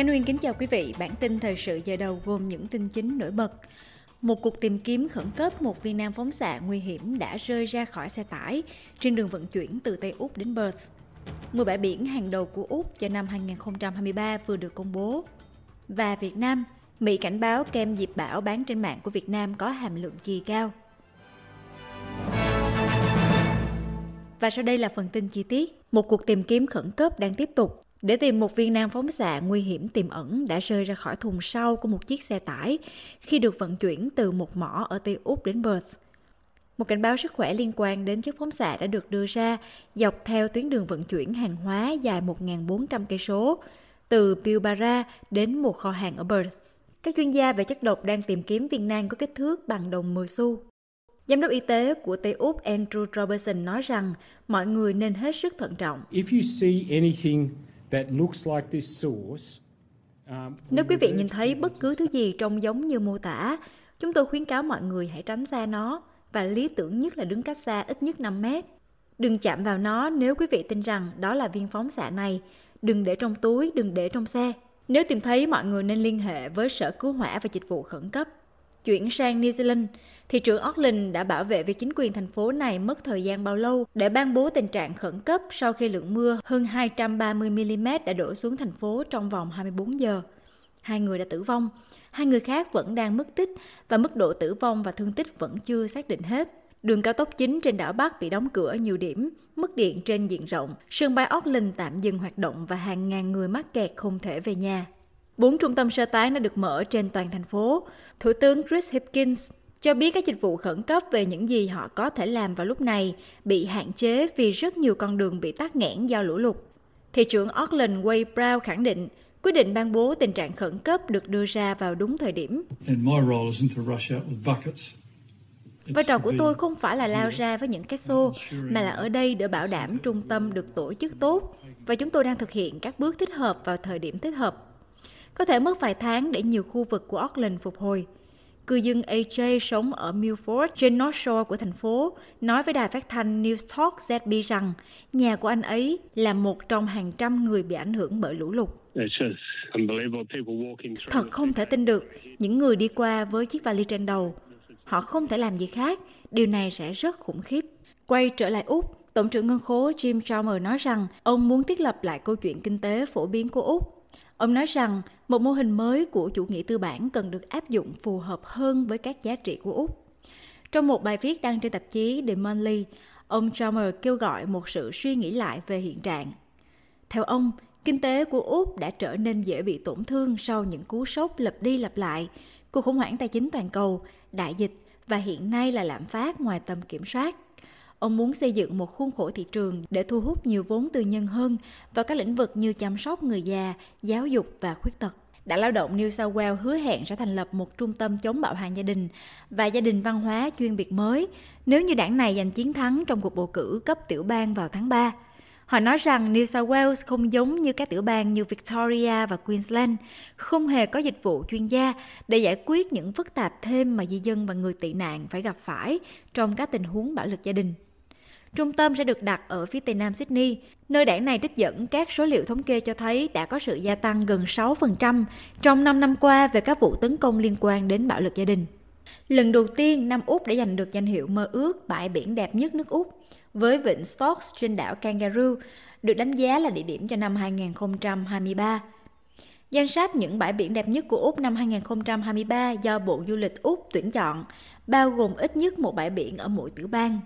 Khánh Nguyên kính chào quý vị. Bản tin thời sự giờ đầu gồm những tin chính nổi bật. Một cuộc tìm kiếm khẩn cấp một viên nam phóng xạ nguy hiểm đã rơi ra khỏi xe tải trên đường vận chuyển từ Tây Úc đến Perth. 10 bãi biển hàng đầu của Úc cho năm 2023 vừa được công bố. Và Việt Nam, Mỹ cảnh báo kem dịp bão bán trên mạng của Việt Nam có hàm lượng chì cao. Và sau đây là phần tin chi tiết. Một cuộc tìm kiếm khẩn cấp đang tiếp tục để tìm một viên nang phóng xạ nguy hiểm tiềm ẩn đã rơi ra khỏi thùng sau của một chiếc xe tải khi được vận chuyển từ một mỏ ở Tây Úc đến Perth. Một cảnh báo sức khỏe liên quan đến chất phóng xạ đã được đưa ra dọc theo tuyến đường vận chuyển hàng hóa dài 1.400 cây số, từ Pilbara đến một kho hàng ở Perth. Các chuyên gia về chất độc đang tìm kiếm viên nang có kích thước bằng đồng 10 xu. Giám đốc y tế của Tây Úc Andrew Robertson nói rằng mọi người nên hết sức thận trọng. If you see anything um, Nếu quý vị nhìn thấy bất cứ thứ gì trông giống như mô tả, chúng tôi khuyến cáo mọi người hãy tránh xa nó và lý tưởng nhất là đứng cách xa ít nhất 5 mét. Đừng chạm vào nó nếu quý vị tin rằng đó là viên phóng xạ này. Đừng để trong túi, đừng để trong xe. Nếu tìm thấy, mọi người nên liên hệ với Sở Cứu hỏa và Dịch vụ Khẩn cấp. Chuyển sang New Zealand, thị trưởng Auckland đã bảo vệ việc chính quyền thành phố này mất thời gian bao lâu để ban bố tình trạng khẩn cấp sau khi lượng mưa hơn 230mm đã đổ xuống thành phố trong vòng 24 giờ. Hai người đã tử vong, hai người khác vẫn đang mất tích và mức độ tử vong và thương tích vẫn chưa xác định hết. Đường cao tốc chính trên đảo Bắc bị đóng cửa nhiều điểm, mất điện trên diện rộng, sân bay Auckland tạm dừng hoạt động và hàng ngàn người mắc kẹt không thể về nhà. Bốn trung tâm sơ tán đã được mở trên toàn thành phố. Thủ tướng Chris Hipkins cho biết các dịch vụ khẩn cấp về những gì họ có thể làm vào lúc này bị hạn chế vì rất nhiều con đường bị tắc nghẽn do lũ lụt. Thị trưởng Auckland Wade Brown khẳng định quyết định ban bố tình trạng khẩn cấp được đưa ra vào đúng thời điểm. Vai trò của tôi không phải là lao ra với những cái xô, mà là ở đây để bảo đảm trung tâm được tổ chức tốt và chúng tôi đang thực hiện các bước thích hợp vào thời điểm thích hợp. Có thể mất vài tháng để nhiều khu vực của Auckland phục hồi. Cư dân AJ sống ở Milford trên North Shore của thành phố nói với đài phát thanh News Talk ZB rằng nhà của anh ấy là một trong hàng trăm người bị ảnh hưởng bởi lũ lụt. Thật không thể tin được, những người đi qua với chiếc vali trên đầu. Họ không thể làm gì khác, điều này sẽ rất khủng khiếp. Quay trở lại Úc, Tổng trưởng Ngân khố Jim Chalmers nói rằng ông muốn thiết lập lại câu chuyện kinh tế phổ biến của Úc Ông nói rằng một mô hình mới của chủ nghĩa tư bản cần được áp dụng phù hợp hơn với các giá trị của Úc. Trong một bài viết đăng trên tạp chí The Monthly, ông Chalmers kêu gọi một sự suy nghĩ lại về hiện trạng. Theo ông, kinh tế của Úc đã trở nên dễ bị tổn thương sau những cú sốc lặp đi lặp lại, cuộc khủng hoảng tài chính toàn cầu, đại dịch và hiện nay là lạm phát ngoài tầm kiểm soát. Ông muốn xây dựng một khuôn khổ thị trường để thu hút nhiều vốn tư nhân hơn vào các lĩnh vực như chăm sóc người già, giáo dục và khuyết tật. Đảng Lao động New South Wales hứa hẹn sẽ thành lập một trung tâm chống bạo hành gia đình và gia đình văn hóa chuyên biệt mới nếu như đảng này giành chiến thắng trong cuộc bầu cử cấp tiểu bang vào tháng 3. Họ nói rằng New South Wales không giống như các tiểu bang như Victoria và Queensland, không hề có dịch vụ chuyên gia để giải quyết những phức tạp thêm mà di dân và người tị nạn phải gặp phải trong các tình huống bạo lực gia đình. Trung tâm sẽ được đặt ở phía tây nam Sydney, nơi đảng này trích dẫn các số liệu thống kê cho thấy đã có sự gia tăng gần 6% trong 5 năm qua về các vụ tấn công liên quan đến bạo lực gia đình. Lần đầu tiên, Nam Úc đã giành được danh hiệu mơ ước bãi biển đẹp nhất nước Úc, với vịnh Stokes trên đảo Kangaroo, được đánh giá là địa điểm cho năm 2023. Danh sách những bãi biển đẹp nhất của Úc năm 2023 do Bộ Du lịch Úc tuyển chọn, bao gồm ít nhất một bãi biển ở mỗi tiểu bang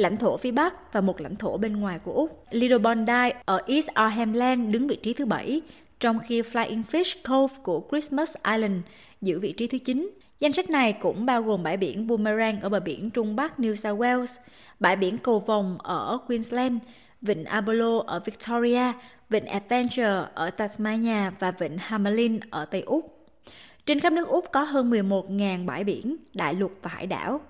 lãnh thổ phía Bắc và một lãnh thổ bên ngoài của Úc. Little Bondi ở East Arnhem Land đứng vị trí thứ bảy, trong khi Flying Fish Cove của Christmas Island giữ vị trí thứ 9. Danh sách này cũng bao gồm bãi biển Boomerang ở bờ biển Trung Bắc New South Wales, bãi biển Cầu Vòng ở Queensland, vịnh Apollo ở Victoria, vịnh Adventure ở Tasmania và vịnh Hamelin ở Tây Úc. Trên khắp nước Úc có hơn 11.000 bãi biển, đại lục và hải đảo.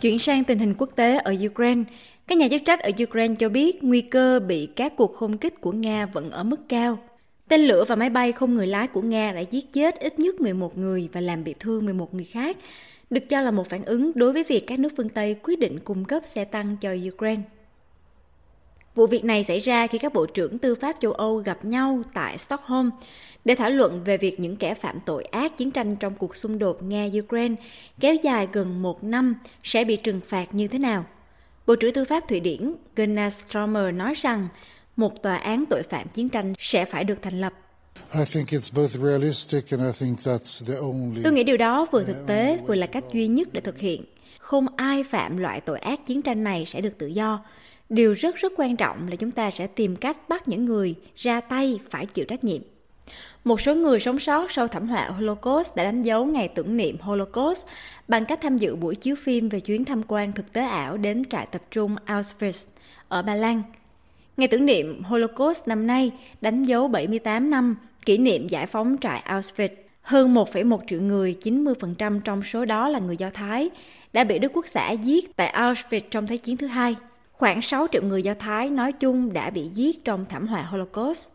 Chuyển sang tình hình quốc tế ở Ukraine, các nhà chức trách ở Ukraine cho biết nguy cơ bị các cuộc không kích của Nga vẫn ở mức cao. Tên lửa và máy bay không người lái của Nga đã giết chết ít nhất 11 người và làm bị thương 11 người khác, được cho là một phản ứng đối với việc các nước phương Tây quyết định cung cấp xe tăng cho Ukraine. Vụ việc này xảy ra khi các bộ trưởng tư pháp châu Âu gặp nhau tại Stockholm để thảo luận về việc những kẻ phạm tội ác chiến tranh trong cuộc xung đột Nga-Ukraine kéo dài gần một năm sẽ bị trừng phạt như thế nào. Bộ trưởng Tư pháp Thụy Điển Gunnar Stromer nói rằng một tòa án tội phạm chiến tranh sẽ phải được thành lập. Tôi nghĩ điều đó vừa thực tế vừa là cách duy nhất để thực hiện. Không ai phạm loại tội ác chiến tranh này sẽ được tự do. Điều rất rất quan trọng là chúng ta sẽ tìm cách bắt những người ra tay phải chịu trách nhiệm. Một số người sống sót sau thảm họa Holocaust đã đánh dấu ngày tưởng niệm Holocaust bằng cách tham dự buổi chiếu phim về chuyến tham quan thực tế ảo đến trại tập trung Auschwitz ở Ba Lan. Ngày tưởng niệm Holocaust năm nay đánh dấu 78 năm kỷ niệm giải phóng trại Auschwitz. Hơn 1,1 triệu người, 90% trong số đó là người Do Thái, đã bị Đức Quốc xã giết tại Auschwitz trong Thế chiến thứ hai. Khoảng 6 triệu người Do Thái nói chung đã bị giết trong thảm họa Holocaust.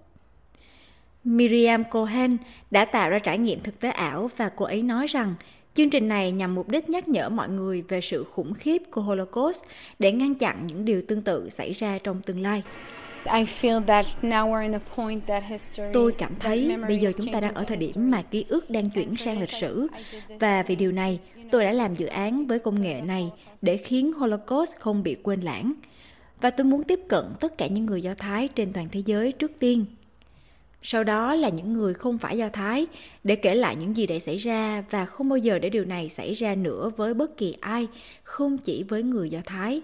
Miriam Cohen đã tạo ra trải nghiệm thực tế ảo và cô ấy nói rằng chương trình này nhằm mục đích nhắc nhở mọi người về sự khủng khiếp của Holocaust để ngăn chặn những điều tương tự xảy ra trong tương lai. Tôi cảm thấy bây giờ chúng ta đang ở thời điểm mà ký ức đang chuyển sang lịch sử và vì điều này tôi đã làm dự án với công nghệ này để khiến Holocaust không bị quên lãng. Và tôi muốn tiếp cận tất cả những người Do Thái trên toàn thế giới trước tiên sau đó là những người không phải do thái, để kể lại những gì đã xảy ra và không bao giờ để điều này xảy ra nữa với bất kỳ ai, không chỉ với người do thái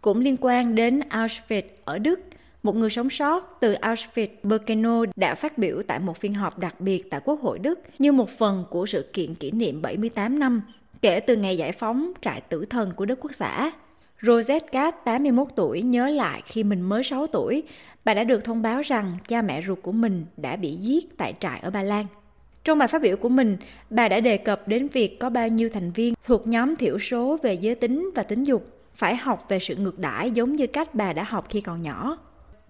cũng liên quan đến auschwitz ở đức, một người sống sót từ Auschwitz-Birkenau đã phát biểu tại một phiên họp đặc biệt tại Quốc hội Đức như một phần của sự kiện kỷ niệm 78 năm kể từ ngày giải phóng trại tử thần của Đức Quốc xã. Rosette Cat, 81 tuổi, nhớ lại khi mình mới 6 tuổi, bà đã được thông báo rằng cha mẹ ruột của mình đã bị giết tại trại ở Ba Lan. Trong bài phát biểu của mình, bà đã đề cập đến việc có bao nhiêu thành viên thuộc nhóm thiểu số về giới tính và tính dục phải học về sự ngược đãi giống như cách bà đã học khi còn nhỏ.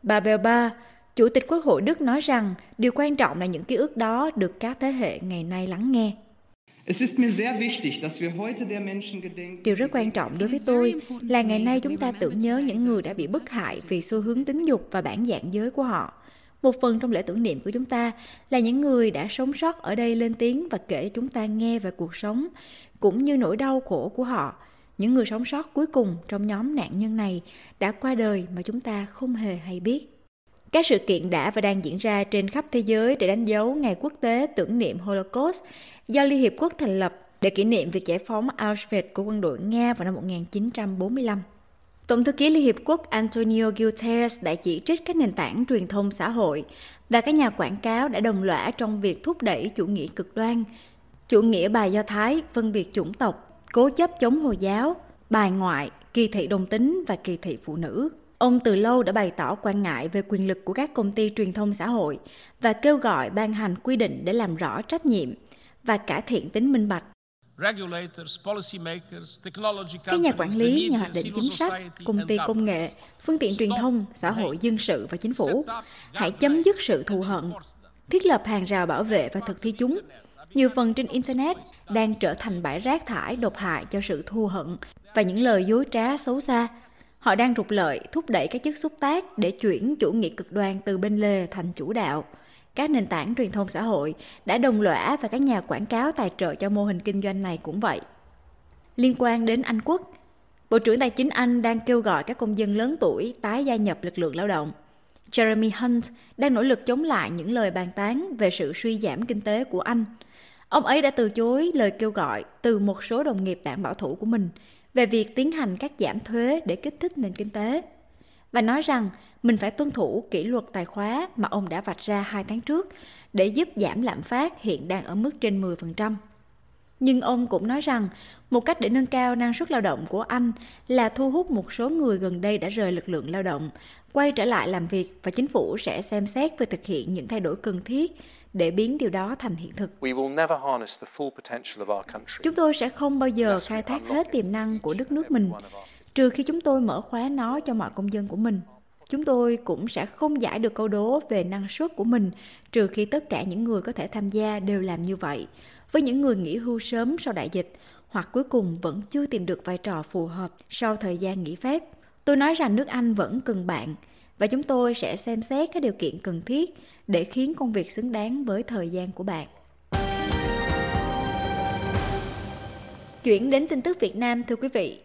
Bà Belba, Chủ tịch Quốc hội Đức nói rằng điều quan trọng là những ký ức đó được các thế hệ ngày nay lắng nghe. Điều rất quan trọng đối với tôi là ngày nay chúng ta tưởng nhớ những người đã bị bức hại vì xu hướng tính dục và bản dạng giới của họ. Một phần trong lễ tưởng niệm của chúng ta là những người đã sống sót ở đây lên tiếng và kể chúng ta nghe về cuộc sống, cũng như nỗi đau khổ của họ. Những người sống sót cuối cùng trong nhóm nạn nhân này đã qua đời mà chúng ta không hề hay biết. Các sự kiện đã và đang diễn ra trên khắp thế giới để đánh dấu Ngày Quốc tế tưởng niệm Holocaust do Liên Hiệp Quốc thành lập để kỷ niệm việc giải phóng Auschwitz của quân đội Nga vào năm 1945. Tổng thư ký Liên Hiệp Quốc Antonio Guterres đã chỉ trích các nền tảng truyền thông xã hội và các nhà quảng cáo đã đồng lõa trong việc thúc đẩy chủ nghĩa cực đoan, chủ nghĩa bài Do Thái, phân biệt chủng tộc, cố chấp chống Hồi giáo, bài ngoại, kỳ thị đồng tính và kỳ thị phụ nữ. Ông từ lâu đã bày tỏ quan ngại về quyền lực của các công ty truyền thông xã hội và kêu gọi ban hành quy định để làm rõ trách nhiệm và cải thiện tính minh bạch. Các nhà quản lý, nhà hoạch định chính sách, công ty công nghệ, phương tiện truyền thông, xã hội dân sự và chính phủ. Hãy chấm dứt sự thù hận, thiết lập hàng rào bảo vệ và thực thi chúng. Nhiều phần trên Internet đang trở thành bãi rác thải độc hại cho sự thù hận và những lời dối trá xấu xa Họ đang trục lợi, thúc đẩy các chức xúc tác để chuyển chủ nghĩa cực đoan từ bên lề thành chủ đạo. Các nền tảng truyền thông xã hội đã đồng lõa và các nhà quảng cáo tài trợ cho mô hình kinh doanh này cũng vậy. Liên quan đến Anh quốc, Bộ trưởng Tài chính Anh đang kêu gọi các công dân lớn tuổi tái gia nhập lực lượng lao động. Jeremy Hunt đang nỗ lực chống lại những lời bàn tán về sự suy giảm kinh tế của Anh. Ông ấy đã từ chối lời kêu gọi từ một số đồng nghiệp đảng bảo thủ của mình về việc tiến hành các giảm thuế để kích thích nền kinh tế và nói rằng mình phải tuân thủ kỷ luật tài khóa mà ông đã vạch ra hai tháng trước để giúp giảm lạm phát hiện đang ở mức trên 10%. Nhưng ông cũng nói rằng một cách để nâng cao năng suất lao động của Anh là thu hút một số người gần đây đã rời lực lượng lao động, quay trở lại làm việc và chính phủ sẽ xem xét về thực hiện những thay đổi cần thiết để biến điều đó thành hiện thực. Chúng tôi sẽ không bao giờ khai thác hết tiềm năng của đất nước mình, trừ khi chúng tôi mở khóa nó cho mọi công dân của mình. Chúng tôi cũng sẽ không giải được câu đố về năng suất của mình, trừ khi tất cả những người có thể tham gia đều làm như vậy. Với những người nghỉ hưu sớm sau đại dịch, hoặc cuối cùng vẫn chưa tìm được vai trò phù hợp sau thời gian nghỉ phép, Tôi nói rằng nước Anh vẫn cần bạn và chúng tôi sẽ xem xét các điều kiện cần thiết để khiến công việc xứng đáng với thời gian của bạn. Chuyển đến tin tức Việt Nam thưa quý vị.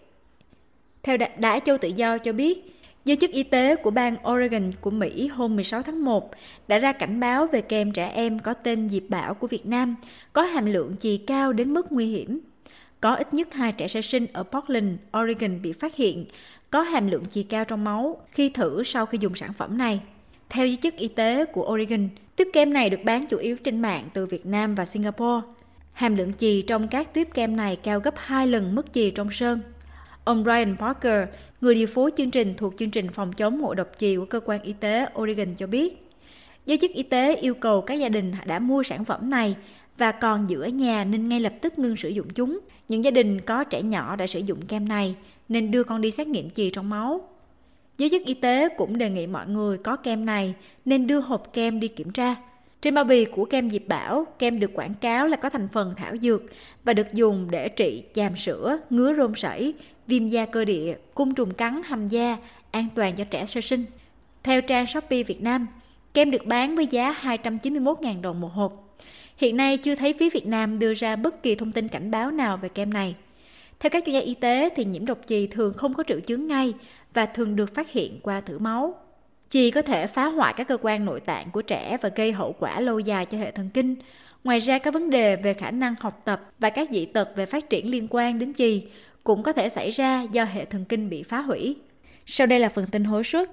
Theo Đá Châu Tự Do cho biết, Giới chức y tế của bang Oregon của Mỹ hôm 16 tháng 1 đã ra cảnh báo về kem trẻ em có tên Diệp Bảo của Việt Nam có hàm lượng chì cao đến mức nguy hiểm. Có ít nhất hai trẻ sơ sinh ở Portland, Oregon bị phát hiện có hàm lượng chì cao trong máu khi thử sau khi dùng sản phẩm này. Theo giới chức y tế của Oregon, tuyếp kem này được bán chủ yếu trên mạng từ Việt Nam và Singapore. Hàm lượng chì trong các tuyếp kem này cao gấp 2 lần mức chì trong sơn. Ông Brian Parker, người điều phối chương trình thuộc chương trình phòng chống ngộ độc chì của cơ quan y tế Oregon cho biết, giới chức y tế yêu cầu các gia đình đã mua sản phẩm này và còn giữ ở nhà nên ngay lập tức ngưng sử dụng chúng. Những gia đình có trẻ nhỏ đã sử dụng kem này nên đưa con đi xét nghiệm chì trong máu. Giới chức y tế cũng đề nghị mọi người có kem này nên đưa hộp kem đi kiểm tra. Trên bao bì của kem Diệp Bảo, kem được quảng cáo là có thành phần thảo dược và được dùng để trị chàm sữa, ngứa rôm sảy, viêm da cơ địa, cung trùng cắn hàm da, an toàn cho trẻ sơ sinh. Theo trang Shopee Việt Nam, kem được bán với giá 291.000 đồng một hộp. Hiện nay chưa thấy phía Việt Nam đưa ra bất kỳ thông tin cảnh báo nào về kem này. Theo các chuyên gia y tế thì nhiễm độc chì thường không có triệu chứng ngay và thường được phát hiện qua thử máu. Chì có thể phá hoại các cơ quan nội tạng của trẻ và gây hậu quả lâu dài cho hệ thần kinh. Ngoài ra, các vấn đề về khả năng học tập và các dị tật về phát triển liên quan đến chì cũng có thể xảy ra do hệ thần kinh bị phá hủy. Sau đây là phần tin hối suất.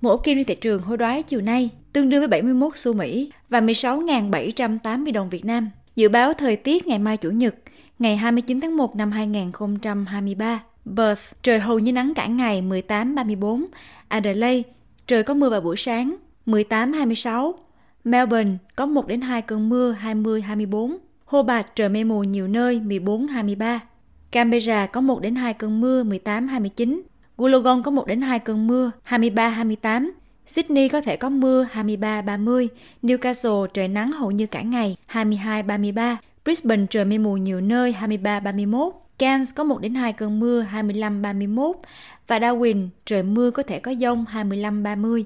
Mỗi kim trên thị trường hối đoái chiều nay tương đương với 71 xu Mỹ và 16.780 đồng Việt Nam. Dự báo thời tiết ngày mai Chủ nhật, ngày 29 tháng 1 năm 2023. Perth, trời hầu như nắng cả ngày 18-34. Adelaide, trời có mưa vào buổi sáng 18-26. Melbourne, có 1 đến 2 cơn mưa 20-24. Hobart, trời mây mù nhiều nơi 14-23. Canberra có 1 đến 2 cơn mưa 18-29. Wollongong có 1 đến 2 cơn mưa 23-28. Sydney có thể có mưa 23-30. Newcastle trời nắng hầu như cả ngày 22-33. Brisbane trời mây mù nhiều nơi 23-31. Cairns có 1 đến 2 cơn mưa 25-31 và Darwin, trời mưa có thể có dông 25-30.